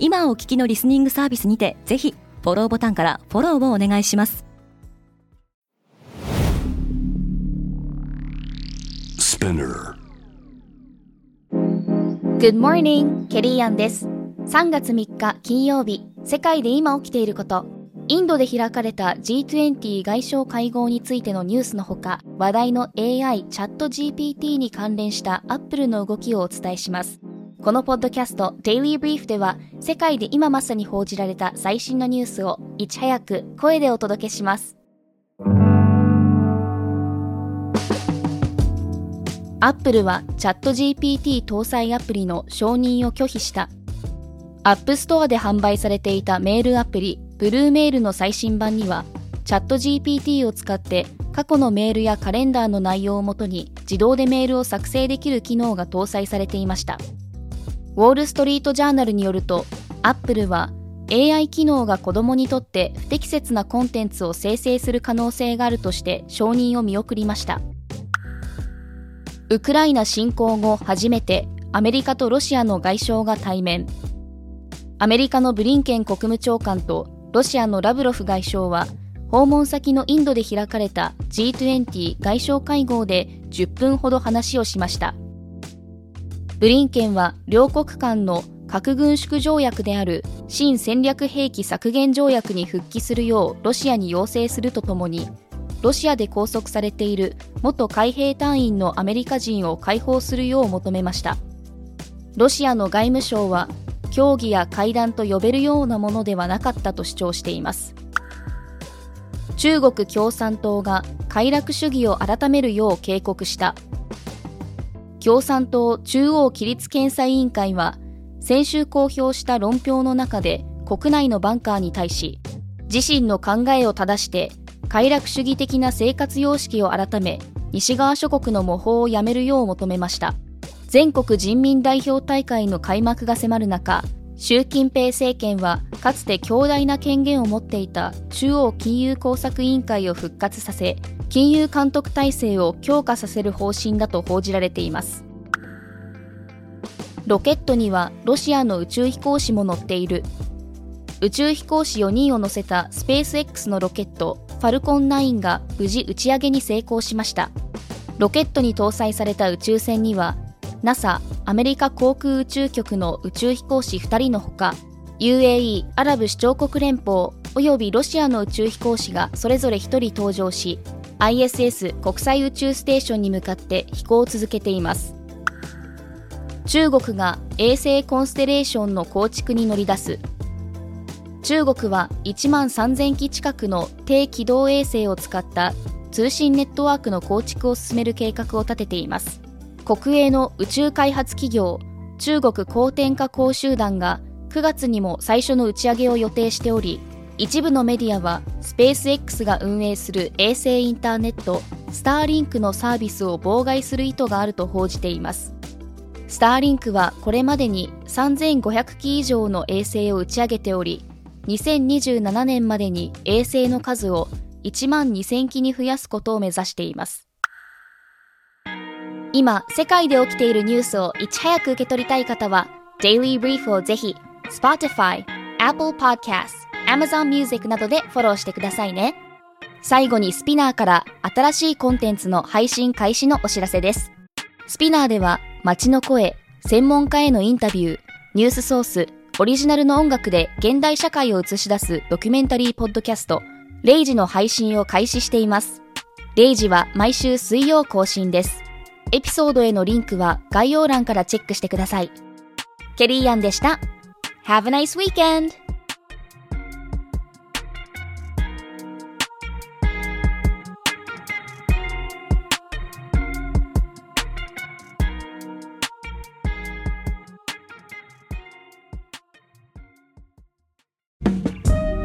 今お聞きのリスニングサービスにてぜひフォローボタンからフォローをお願いします Good morning, ケリーアンです。3月3日金曜日、世界で今起きていること。インドで開かれた G20 外相会合についてのニュースのほか、話題の AI チャット GPT に関連したアップルの動きをお伝えします。このポッドキャスト Daily Brief では、世界で今まさに報じられた最新のニュースをいち早く声でお届けします。アップルはチャット GPT 搭載アプリの承認を拒否した。 App Store で販売されていたメールアプリ、 BlueMail の最新版には、チャット GPT を使って過去のメールやカレンダーの内容をもとに自動でメールを作成できる機能が搭載されていました。ウォール・ストリート・ジャーナルによると、アップルは AI 機能が子供にとって不適切なコンテンツを生成する可能性があるとして承認を見送りました。ウクライナ侵攻後初めてアメリカとロシアの外相が対面。アメリカのブリンケン国務長官とロシアのラブロフ外相は訪問先のインドで開かれた G20 外相会合で10分ほど話をしました。ブリンケンは両国間の核軍縮条約である新戦略兵器削減条約に復帰するようロシアに要請するとともにロシアで拘束されている元海兵隊員のアメリカ人を解放するよう求めました。ロシアの外務省は協議や会談と呼べるようなものではなかったと主張しています。中国共産党が快楽主義を改めるよう警告した。共産党中央規律検査委員会は先週公表した論評の中で国内のバンカーに対し自身の考えを正して快楽主義的な生活様式を改め西側諸国の模倣をやめるよう求めました。全国人民代表大会の開幕が迫る中習近平政権はかつて強大な権限を持っていた中央金融工作委員会を復活させ金融監督体制を強化させる方針だと報じられています。ロケットにはロシアの宇宙飛行士も乗っている。宇宙飛行士4人を乗せたスペース X のロケットファルコン9が無事打ち上げに成功しました。ロケットに搭載された宇宙船には NASA アメリカ航空宇宙局の宇宙飛行士2人のほか UAE アラブ首長国連邦およびロシアの宇宙飛行士がそれぞれ1人搭乗し ISS 国際宇宙ステーションに向かって飛行を続けています。中国が衛星コンステレーションの構築に乗り出す。中国は1万3000機近くの低軌道衛星を使った通信ネットワークの構築を進める計画を立てています。国営の宇宙開発企業中国光天化工集団が9月にも最初の打ち上げを予定しており一部のメディアはスペース X が運営する衛星インターネットスターリンクのサービスを妨害する意図があると報じていますスターリンクはこれまでに3500機以上の衛星を打ち上げており2027年までに衛星の数を1万2000機に増やすことを目指しています。今、世界で起きているニュースをいち早く受け取りたい方は、Daily Brief をぜひ、Spotify、Apple Podcast、Amazon Music などでフォローしてくださいね。最後に SPINEAR から新しいコンテンツの配信開始のお知らせです。 SPINEAR では街の声、専門家へのインタビュー、ニュースソース、オリジナルの音楽で現代社会を映し出すドキュメンタリーポッドキャスト、レイジの配信を開始しています。レイジは毎週水曜更新です。エピソードへのリンクは概要欄からチェックしてください。ケリーアンでした。Have a nice weekend!